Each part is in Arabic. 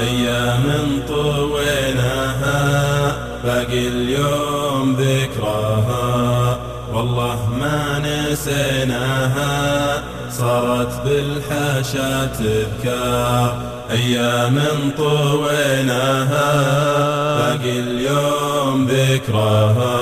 أيام طويناها باقي اليوم ذكراها والله ما نسيناها صارت بالحاشا تذكار أيام طويناها باقي اليوم ذكراها.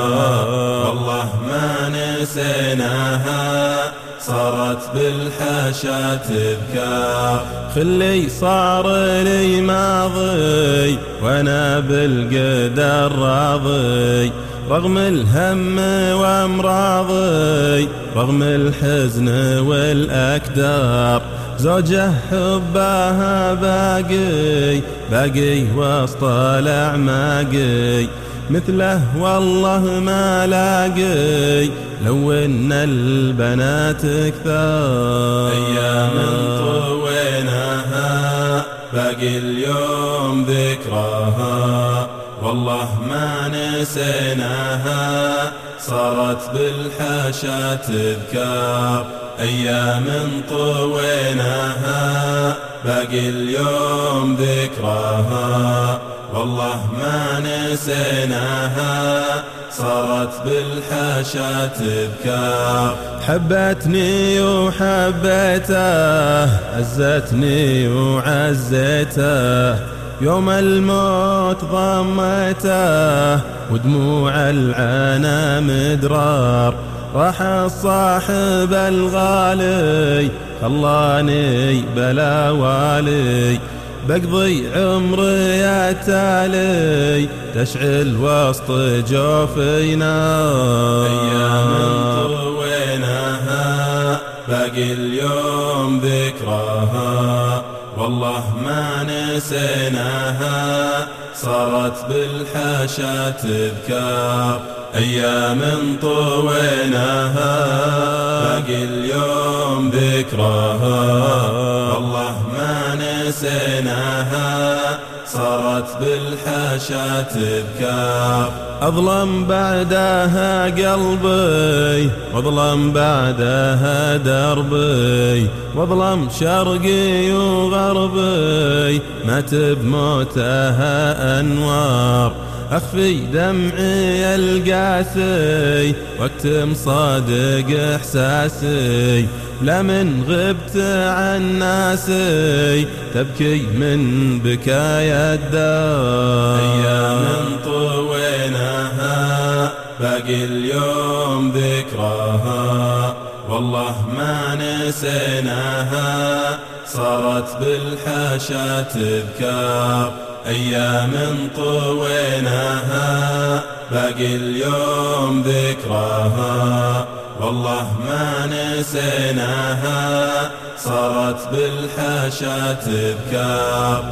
والله ما نسيناها صارت بالحاشا تذكار خلي صار لي ماضي وأنا بالقدر راضي رغم الهم وأمراضي رغم الحزن والاكدار زوجه حبها باقي باقي وسط الأعماقي. مثله والله ما لاقي لو إن البنات كثار أيام طويناها باقي اليوم ذكراها. والله ما نسيناها صارت بالحاشا تذكار. أيام طويناها باقي اليوم ذكراها. والله ما نسيناها صارت بالحاشا تذكار. حبتني وحبيته عزتني وعزيته. يوم الموت ضميته ودموع العنا مدرار. راح الصاحب الغالي خلاني بلا والي. بقضي عمري يا تالي تشعل وسط جوفينا. أيام طويناها باقي اليوم ذكراها. والله ما نسيناها صارت بالحاشا تذكار. أيام طويناها باقي اليوم ذكراها. والله ما نسيناها صارت بالحاشا تذكار. أظلم بعدها قلبي وأظلم بعدها دربي. وأظلم شرقي وغربي مات بموتها أنوار. أخفي دمعي القاسي وأكتم صادق إحساسي. لا من غبت عن ناسي تبكي من بكايا الدار. أيام طويناها باقي اليوم ذكراها. والله ما نسيناها صارت بالحاشا تذكار. أيام طويناها باقي اليوم ذكراها. والله ما نسيناها صارت بالحاشا تذكار.